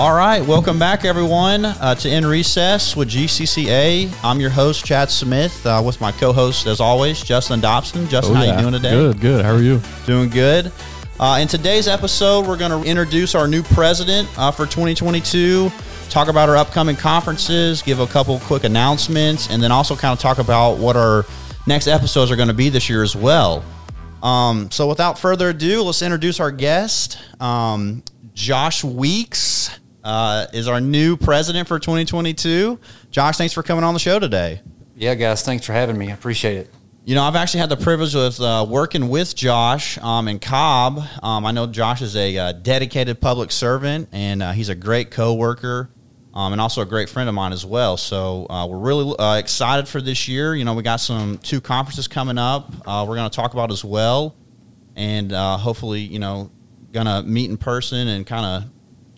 All right, welcome back, everyone, uh, to In Recess with GCCA. I'm your host, Chad Smith, uh, with my co-host, as always, Justin Dobson. Justin, how you doing today? Good, good. How are you? Doing good. Uh, in today's episode, we're going to introduce our new president uh, for 2022, talk about our upcoming conferences, give a couple quick announcements, and then also kind of talk about what our next episodes are going to be this year as well. Um, so, without further ado, let's introduce our guest, um, Josh Weeks uh, is our new president for 2022. Josh, thanks for coming on the show today. Yeah, guys, thanks for having me. I appreciate it. You know, I've actually had the privilege of uh, working with Josh um, in Cobb. Um, I know Josh is a uh, dedicated public servant, and uh, he's a great coworker, um, and also a great friend of mine as well. So uh, we're really uh, excited for this year. You know, we got some two conferences coming up. Uh, we're going to talk about as well, and hopefully, you know, going to meet in person and kind of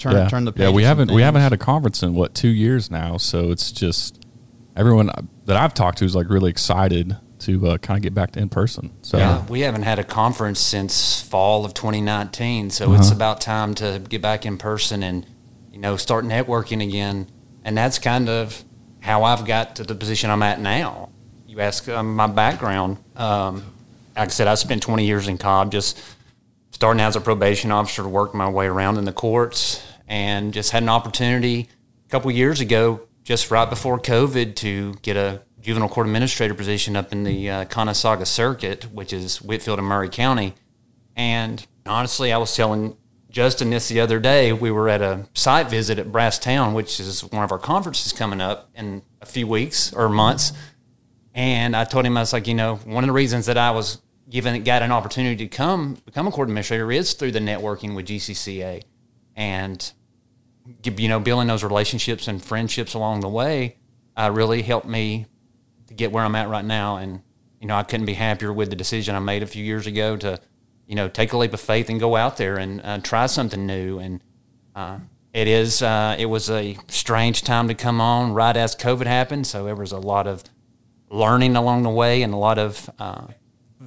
turn yeah. turn the yeah. We haven't we haven't had a conference in what two years now, so it's just everyone that I've talked to is like really excited to uh, kind of get back to in person. So yeah, we haven't had a conference since fall of 2019, so uh-huh. it's about time to get back in person and you know start networking again. And that's kind of how I've got to the position I'm at now. You ask um, my background. Um, like I said, I spent 20 years in Cobb, just starting as a probation officer to work my way around in the courts and just had an opportunity a couple years ago, just right before COVID, to get a juvenile court administrator position up in the uh, Conasauga Circuit, which is Whitfield and Murray County. And honestly, I was telling Justin this the other day. We were at a site visit at Brasstown, which is one of our conferences coming up in a few weeks or months. And I told him, I was like, you know, one of the reasons that I was given got an opportunity to come become a court administrator is through the networking with GCCA. And you know, building those relationships and friendships along the way uh, really helped me to get where I'm at right now. And, you know, I couldn't be happier with the decision I made a few years ago to, you know, take a leap of faith and go out there and uh, try something new. And uh, it is, uh, it was a strange time to come on right as COVID happened. So there was a lot of learning along the way and a lot of, uh,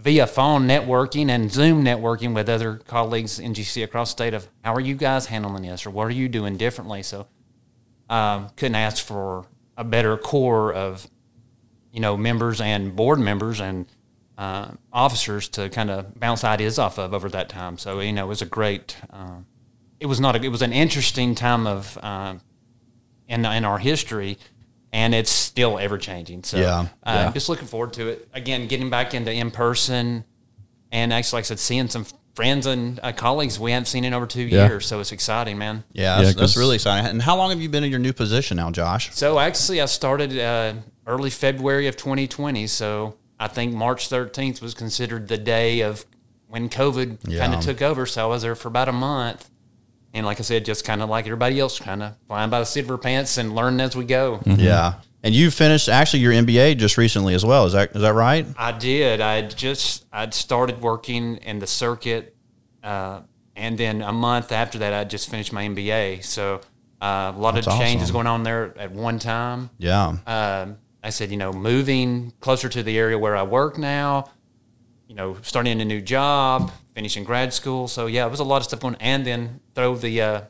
via phone networking and Zoom networking with other colleagues in GC across the state of how are you guys handling this or what are you doing differently. So um, couldn't ask for a better core of you know members and board members and uh, officers to kind of bounce ideas off of over that time. So you know it was a great. Uh, it was not. A, it was an interesting time of uh, in in our history and it's still ever changing. So yeah, uh, yeah. just looking forward to it. Again, getting back into in person, and actually, like I said, seeing some friends and uh, colleagues we haven't seen in over two yeah. years. So it's exciting, man. Yeah, that's, yeah, that's, really exciting. And how long have you been in your new position now, Josh? So actually, I started uh, early February of 2020. So I think March 13th was considered the day of when COVID yeah. kind of took over. So I was there for about a month. And like I said, just kind of like everybody else, kind of flying by the seat of our pants and learning as we go. Mm-hmm. Yeah. And you finished actually your MBA just recently as well. Is that is that right? I did. I just I'd started working in the circuit, uh, and then a month after that, I just finished my MBA. So uh, a lot That's of changes awesome. going on there at one time. Yeah. Uh, I said, you know, moving closer to the area where I work now, you know, starting a new job, finishing grad school. So yeah, it was a lot of stuff going, and then throw the uh,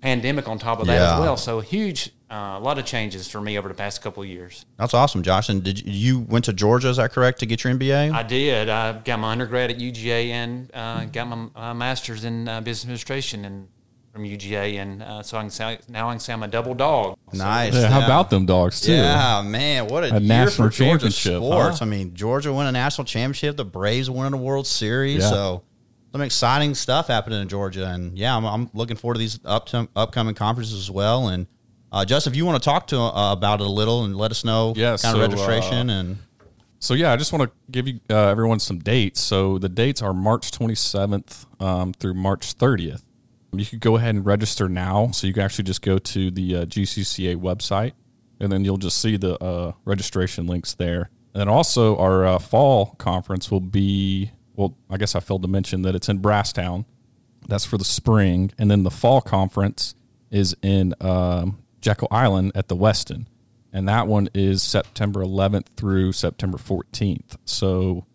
pandemic on top of that yeah. as well. So huge, uh, a lot of changes for me over the past couple of years. That's awesome, Josh. And did you, you, went to Georgia? Is that correct to get your MBA? I did. I got my undergrad at UGA and uh, got my uh, master's in uh, business administration and from UGA, and uh, so I can say, now I can say I'm a double dog. Nice. Yeah, how about them dogs too? Yeah, man, what a, a national championship. Sports. Huh? I mean, Georgia won a national championship. The Braves won a World Series. Yeah. So some exciting stuff happening in Georgia, and yeah, I'm, I'm looking forward to these up to, upcoming conferences as well. And uh, Justin, if you want to talk to uh, about it a little and let us know yeah, kind so, of registration uh, and. So yeah, I just want to give you uh, everyone some dates. So the dates are March 27th um, through March 30th. You could go ahead and register now. So you can actually just go to the uh, GCCA website, and then you'll just see the uh, registration links there. And also, our uh, fall conference will be well. I guess I failed to mention that it's in Brasstown. That's for the spring, and then the fall conference is in um, Jekyll Island at the Westin, and that one is September 11th through September 14th. So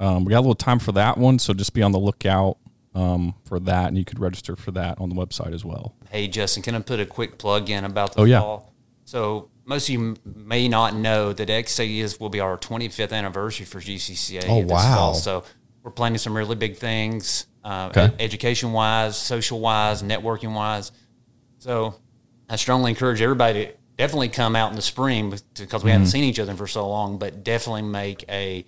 um, we got a little time for that one. So just be on the lookout um, for that, and you could register for that on the website as well. Hey, Justin, can I put a quick plug in about the Oh, yeah. fall? So most of you may not know that XA is will be our 25th anniversary for GCCA. Oh, this wow. fall. So we're planning some really big things, uh, Okay. education wise, social wise, networking wise. So I strongly encourage everybody to definitely come out in the spring because we Mm-hmm. haven't seen each other for so long, but definitely make a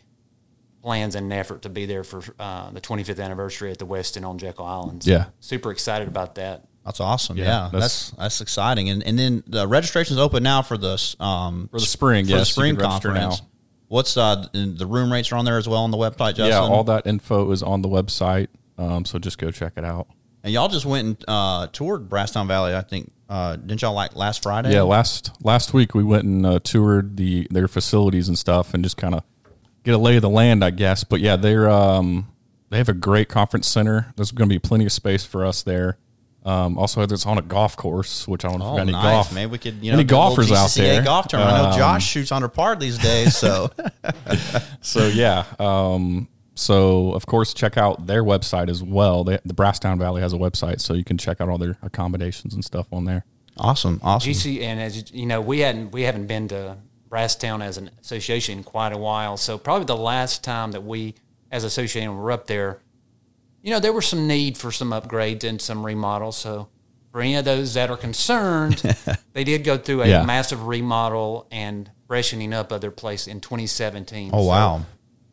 plans and an effort to be there for uh, the 25th anniversary at the Westin on Jekyll Island. So Yeah. super excited about that. That's awesome. Yeah, Yeah, that's, that's- that's exciting. And and then the registration is open now for the um For the spring, for the yes, you spring conference. now. What's uh the room rates are on there as well on the website, Justin? Yeah, all that info is on the website. Um, so just go check it out. And y'all just went and uh, toured Brasstown Valley. I think uh, didn't y'all like last Friday? Yeah, last last week we went and uh, toured the their facilities and stuff, and just kind of get a lay of the land, I guess. But yeah, they're um, they have a great conference center. There's going to be plenty of space for us there. Um, also, it's on a golf course, which I don't know Oh, we got any nice. golf. Maybe we could, you know, any do a little golfers out GCCA there. golf tournament. I know Um, Josh shoots under par these days, so So yeah, um, so of course check out their website as well. They, the Brasstown Valley has a website, so you can check out all their accommodations and stuff on there. awesome, awesome. GC and as you know, we hadn't we haven't been to Brasstown as an association in quite a while. So probably the last time that we as association were up there, you know, there was some need for some upgrades and some remodels. So for any of those that are concerned, they did go through a Yeah. massive remodel and freshening up of their place in 2017. Oh So wow,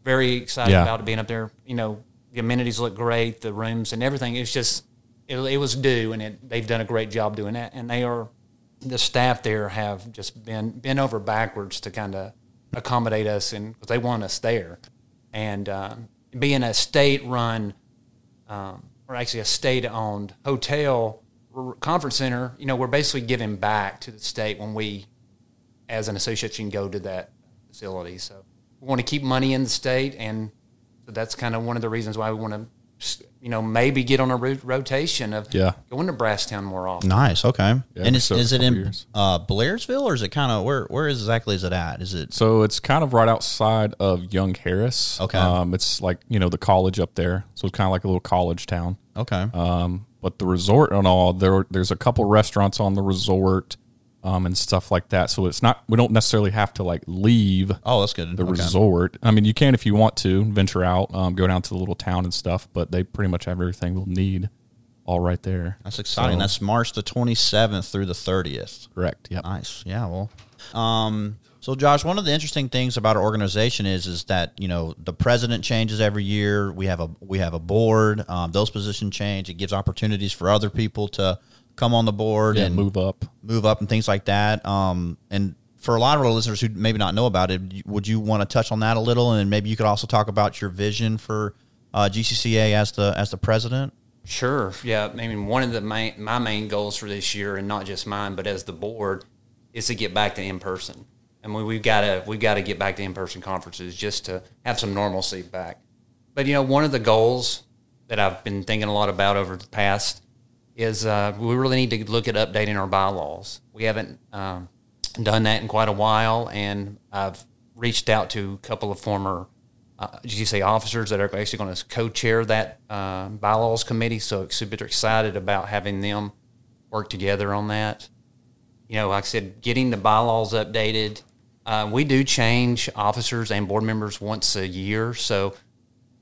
very excited Yeah. about being up there. You know, the amenities look great, the rooms and everything. It's just it, it was due, and it, they've done a great job doing that. And they are the staff there have just been been over backwards to kind of accommodate us, and because they want us there. And um, being a state run, um, or actually a state owned hotel conference center, you know, we're basically giving back to the state when we as an association go to that facility. So we want to keep money in the state, and so that's kind of one of the reasons why we want to, you know, maybe get on a ro- rotation of Yeah. going to Brasstown more often. nice. Okay, Yeah, and is, so is it in uh, Blairsville or is it kind of where where exactly is it at? Is it So it's kind of right outside of Young Harris. Okay. Um, it's like, you know, the college up there. So it's kind of like a little college town. okay? Um, but the resort and all, there there's a couple restaurants on the resort um, and stuff like that. So it's not, we don't necessarily have to like leave oh, that's good. the Okay. resort. I mean, you can if you want to venture out, um, go down to the little town and stuff, but they pretty much have everything we'll need all right there. That's exciting. So- That's March the twenty seventh through the thirtieth. correct. Yeah. Nice. Yeah. Well, um, so Josh, one of the interesting things about our organization is is that you know the president changes every year. We have a we have a board. Um, those positions change. It gives opportunities for other people to come on the board Yeah, and move up. move up and things like that. Um, and for a lot of our listeners who maybe not know about it, would you want to touch on that a little? And maybe you could also talk about your vision for uh, GCCA as the as the president. Sure. Yeah. I mean, one of the main, my main goals for this year, and not just mine, but as the board, is to get back to in person. And we, we've got to we've got to get back to in person conferences just to have some normalcy back. But you know, one of the goals that I've been thinking a lot about over the past is uh, we really need to look at updating our bylaws. We haven't um, done that in quite a while, and I've reached out to a couple of former uh, officers that are actually going to co-chair that uh, bylaws committee. So super excited about having them work together on that. You know, like I said, getting the bylaws updated. Uh, we do change officers and board members once a year, so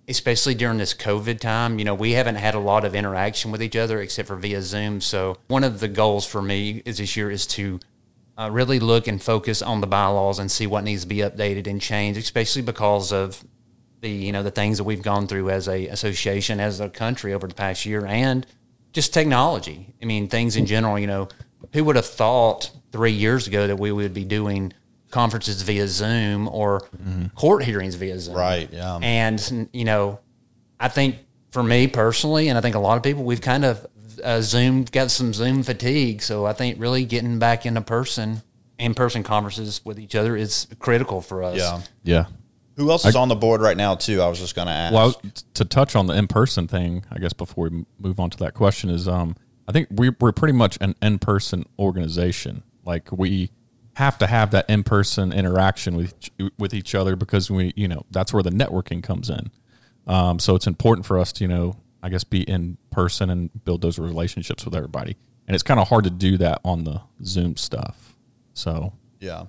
especially during this COVID time, you know, we haven't had a lot of interaction with each other except for via Zoom. So one of the goals for me is this year is to uh, really look and focus on the bylaws and see what needs to be updated and changed, especially because of the you know the things that we've gone through as a association as a country over the past year and just technology. I mean, things in general. You know, who would have thought three years ago that we would be doing conferences via Zoom or court hearings via Zoom? Right, yeah. And you know, I think for me personally, and I think a lot of people, we've kind of uh, Zoom got some Zoom fatigue. So I think really getting back into person, in person conferences with each other is critical for us. Yeah. Yeah. Who else is on the board right now too? I was just going to ask. Well, to touch on the in-person thing, I guess before we move on to that question is, um, I think we, we're pretty much an in-person organization. Like we have to have that in-person interaction with each- with each other because we, you know, that's where the networking comes in. Um, so it's important for us to, you know, I guess, be in person and build those relationships with everybody. And it's kind of hard to do that on the Zoom stuff. So Yeah.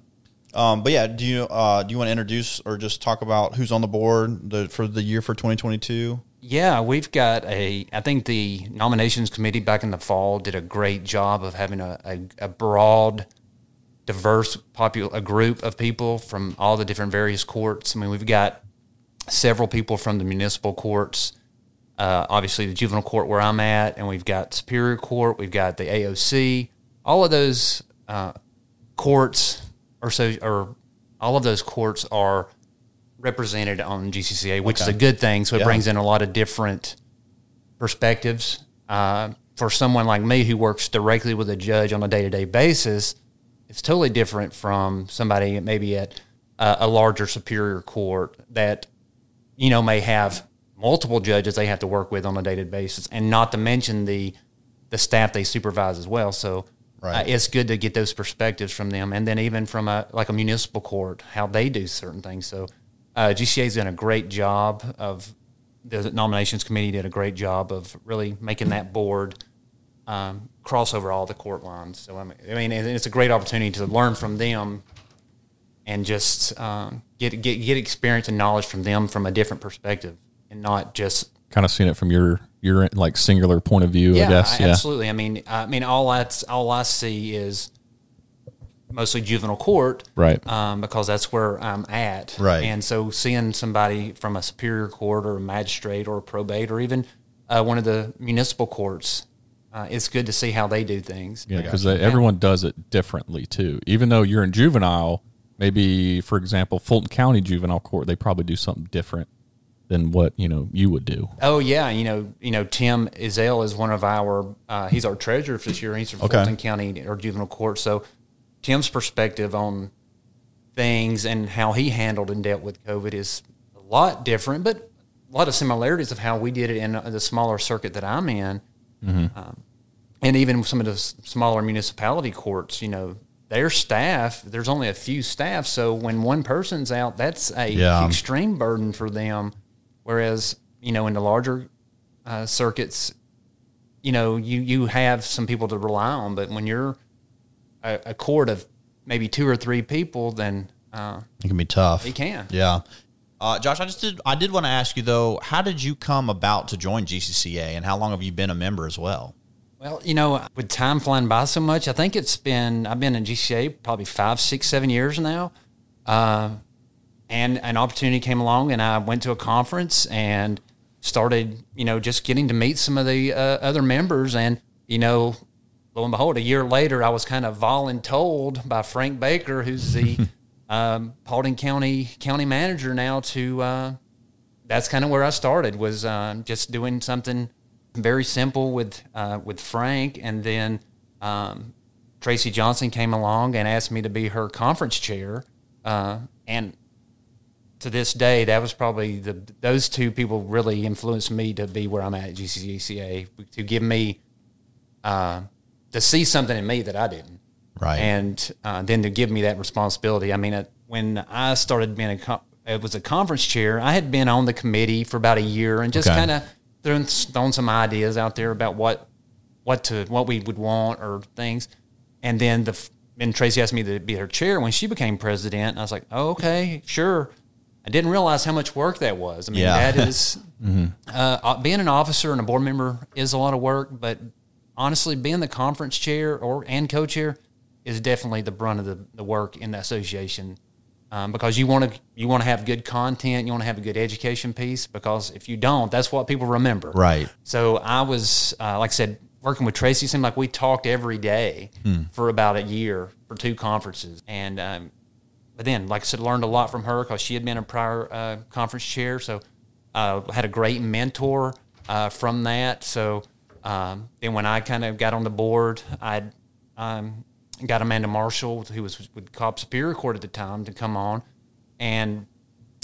Um, but yeah, do you uh, do you want to introduce or just talk about who's on the board the, for the year for 2022? Yeah, we've got a. I think the nominations committee back in the fall did a great job of having a, a, a broad, diverse popul a group of people from all the different various courts. I mean, we've got several people from the municipal courts, uh, obviously the juvenile court where I'm at, and we've got Superior Court, we've got the AOC. All of those uh, courts, or so, or all of those courts are represented on GCCA, which is a good thing. So it Yeah. brings in a lot of different perspectives. Uh, for someone like me who works directly with a judge on a day to day basis, it's totally different from somebody maybe at uh, a larger superior court that you know may have multiple judges they have to work with on a day basis, and not to mention the the staff they supervise as well. So. Right. Uh, it's good to get those perspectives from them, and then even from a like a municipal court, how they do certain things. So, uh, GCA's done a great job of the nominations committee did a great job of really making that board um, cross over all the court lines. So I mean, I mean, it's a great opportunity to learn from them and just um, get get get experience and knowledge from them from a different perspective, and not just kind of seeing it from your your like singular point of view, I guess. I- yeah. absolutely. I mean, I mean, all that's all I see is mostly juvenile court, Right. Um, because that's where I'm at, Right. And so, seeing somebody from a superior court or a magistrate or a probate or even uh, one of the municipal courts, uh, it's good to see how they do things. Yeah, because everyone does it differently too. Even though you're in juvenile, maybe for example, Fulton County Juvenile Court, they probably do something different than what you know you would do. Oh yeah, you know, you know, Tim Izell is one of our. Uh, he's our treasurer for this year. He's from Okay. Fulton County or juvenile court. So Tim's perspective on things and how he handled and dealt with COVID is a lot different, but a lot of similarities of how we did it in the smaller circuit that I'm in, um, and even some of the s- smaller municipality courts. You know, their staff. There's only a few staff, so when one person's out, that's a Yeah. extreme burden for them. Whereas, you know, in the larger uh, circuits, you know, you you have some people to rely on, but when you're a, a court of maybe two or three people, then uh, It can be tough. it can. Yeah. Uh, Josh, I just did. I did want to ask you though. How did you come about to join GCCA, and how long have you been a member as well? Well, you know, with time flying by so much, I think it's been I've been in GCA probably five, six, seven years now. Uh, and an opportunity came along, and I went to a conference and started, you know, just getting to meet some of the uh, other members. And you know, lo and behold, a year later, I was kind of voluntold by Frank Baker, who's the um, Paulding County county manager now, to uh, that's kind of where I started was uh, just doing something very simple with uh, with Frank, and then um, Tracy Johnson came along and asked me to be her conference chair, uh, and to this day, that was probably the those two people really influenced me to be where I'm at at GCCA to give me uh, to see something in me that I didn't Right. and uh, then to give me that responsibility. I mean, uh, when I started being a co- it was a conference chair, I had been on the committee for about a year and just Okay. kind of thrown thrown some ideas out there about what what to what we would want or things, and then the then Tracy asked me to be her chair when she became president. And I was like, oh, okay, sure. I didn't realize how much work that was. I mean, Yeah. that is uh, uh, being an officer and a board member is a lot of work, but honestly, being the conference chair or and co-chair is definitely the brunt of the, the work in the association um, because you want to you want to have good content, you want to have a good education piece because if you don't, that's what people remember. Right. So I was, uh, like I said, working with Tracy. Seemed like we talked every day for about a year for two conferences, and um, but then, like I said, learned a lot from her because she had been a prior uh, conference chair. So uh, had a great mentor uh, from that. So um, then when I kind of got on the board, I um, got Amanda Marshall, who was with Cobb Superior Court at the time, to come on, and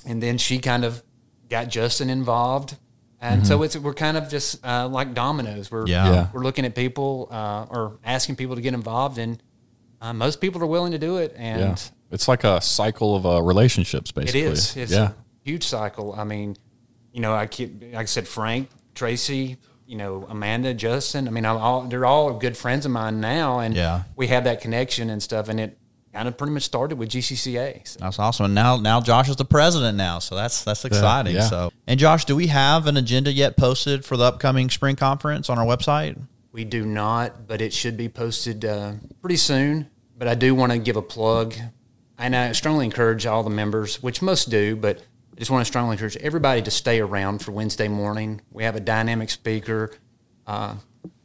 and then she kind of got Justin involved. And so it's we're kind of just uh, like dominoes. We're Yeah. Yeah. we're looking at people uh, or asking people to get involved, and uh, most people are willing to do it. And Yeah, it's like a cycle of uh, relationships, basically. is. It's yeah, a huge cycle. I mean, you know, I keep, like I said, Frank Tracy, you know, Amanda, Justin. I mean, I'm all they're all good friends of mine now, and Yeah. we have that connection and stuff. And it kind of pretty much started with GCCA. So. That's awesome. And now, now Josh is the president now, so that's that's exciting. yeah. So, and Josh, do we have an agenda yet posted for the upcoming spring conference on our website? We do not, but it should be posted uh, pretty soon. But I do want to give a plug, and I strongly encourage all the members, which most do, but I just want to strongly encourage everybody to stay around for Wednesday morning. We have a dynamic speaker. Uh,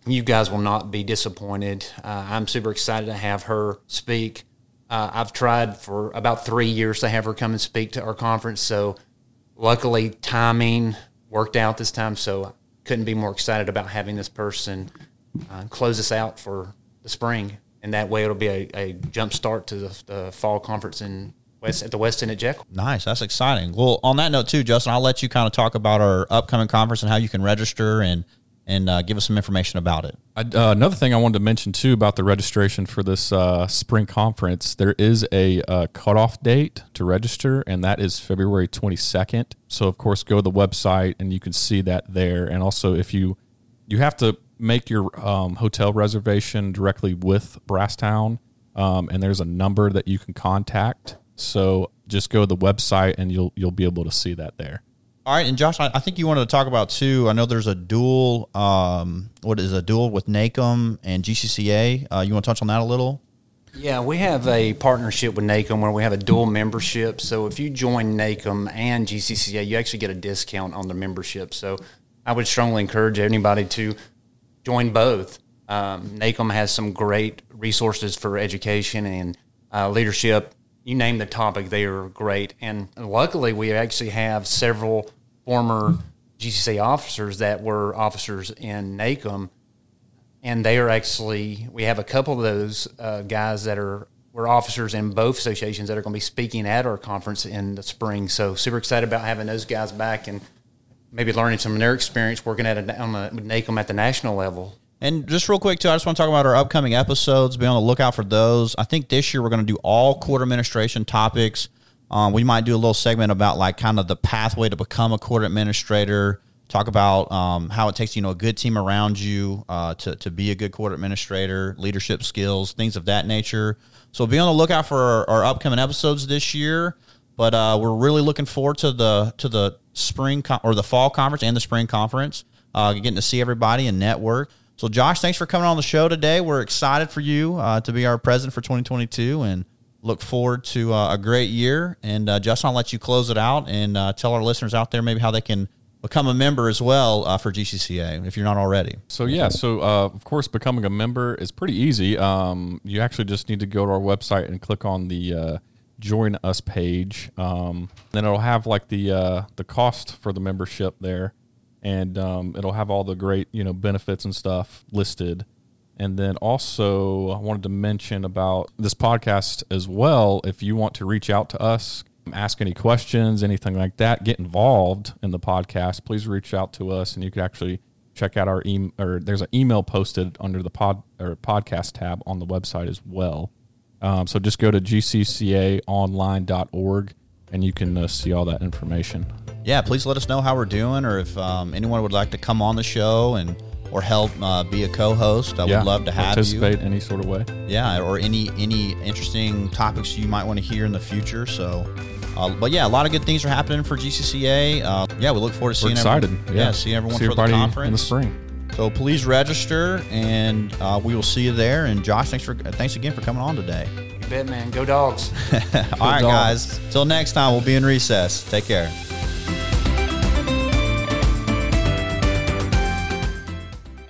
you guys will not be disappointed. Uh, I'm super excited to have her speak. Uh, I've tried for about three years to have her come and speak to our conference, so luckily timing worked out this time. So I couldn't be more excited about having this person uh, close us out for the spring, and that way it'll be a, a jump start to the, the fall conference in West at the Westin at Jekyll. Nice. That's exciting. Well, on that note too, Justin, I'll let you kind of talk about our upcoming conference and how you can register and and uh, give us some information about it. I, uh, another thing I wanted to mention too about the registration for this uh, spring conference, there is a uh, cutoff date to register, and that is February 22nd. So of course, go to the website and you can see that there. And also, if you you have to make your um, hotel reservation directly with Brasstown, um, and there's a number that you can contact. So just go to the website and you'll you'll be able to see that there. All right, and Josh, I, I think you wanted to talk about too. I know there's a dual. Um, what is a dual with NACOM and GCCA? Uh, you want to touch on that a little? Yeah, we have a partnership with NACOM where we have a dual membership. So if you join NACOM and GCCA, you actually get a discount on the membership. So I would strongly encourage anybody to join both. Um, NACOM has some great resources for education and uh, leadership. You name the topic, they are great. And luckily, we actually have several former GCCA officers that were officers in NACOM and they are actually we have a couple of those uh, guys that are were officers in both associations that are going to be speaking at our conference in the spring. So super excited about having those guys back and maybe learning some of their experience working at a, on with NACOM at the national level. And just real quick too, I just want to talk about our upcoming episodes. Be on the lookout for those. I think this year we're going to do all court administration topics. Um, we might do a little segment about like kind of the pathway to become a court administrator. Talk about um, how it takes you know a good team around you uh, to to be a good court administrator, leadership skills, things of that nature. So be on the lookout for our, our upcoming episodes this year. But uh, we're really looking forward to the to the spring con- or the fall conference and the spring conference. Uh, getting to see everybody and network. So, Josh, thanks for coming on the show today. We're excited for you uh, to be our president for 2022 and look forward to uh, a great year. And uh, Justin, I'll let you close it out and uh, tell our listeners out there maybe how they can become a member as well uh, for GCCA if you're not already. So yeah, so uh, of course, becoming a member is pretty easy. Um, you actually just need to go to our website and click on the uh, join us page. Um, then it'll have like the uh, the cost for the membership there, and um, it'll have all the great you know benefits and stuff listed. And then also, I wanted to mention about this podcast as well. If you want to reach out to us, ask any questions, anything like that, get involved in the podcast, please reach out to us, and you can actually check out our email. Or there's an email posted under the pod or podcast tab on the website as well. Um, so just go to gccaonline.org and you can uh, see all that information. Yeah, please let us know how we're doing or if um, anyone would like to come on the show and or help uh, be a co-host. I yeah, would love to have you. participate any sort of way. yeah or any any interesting topics you might want to hear in the future so uh, but yeah a lot of good things are happening for gcca uh, yeah we look forward to We're seeing excited. everyone, yeah, seeing everyone see for the conference in the spring. so please register and uh, we will see you there and josh thanks for thanks again for coming on today You bet, man. Go dogs. all right dogs. guys till next time we'll be in recess take care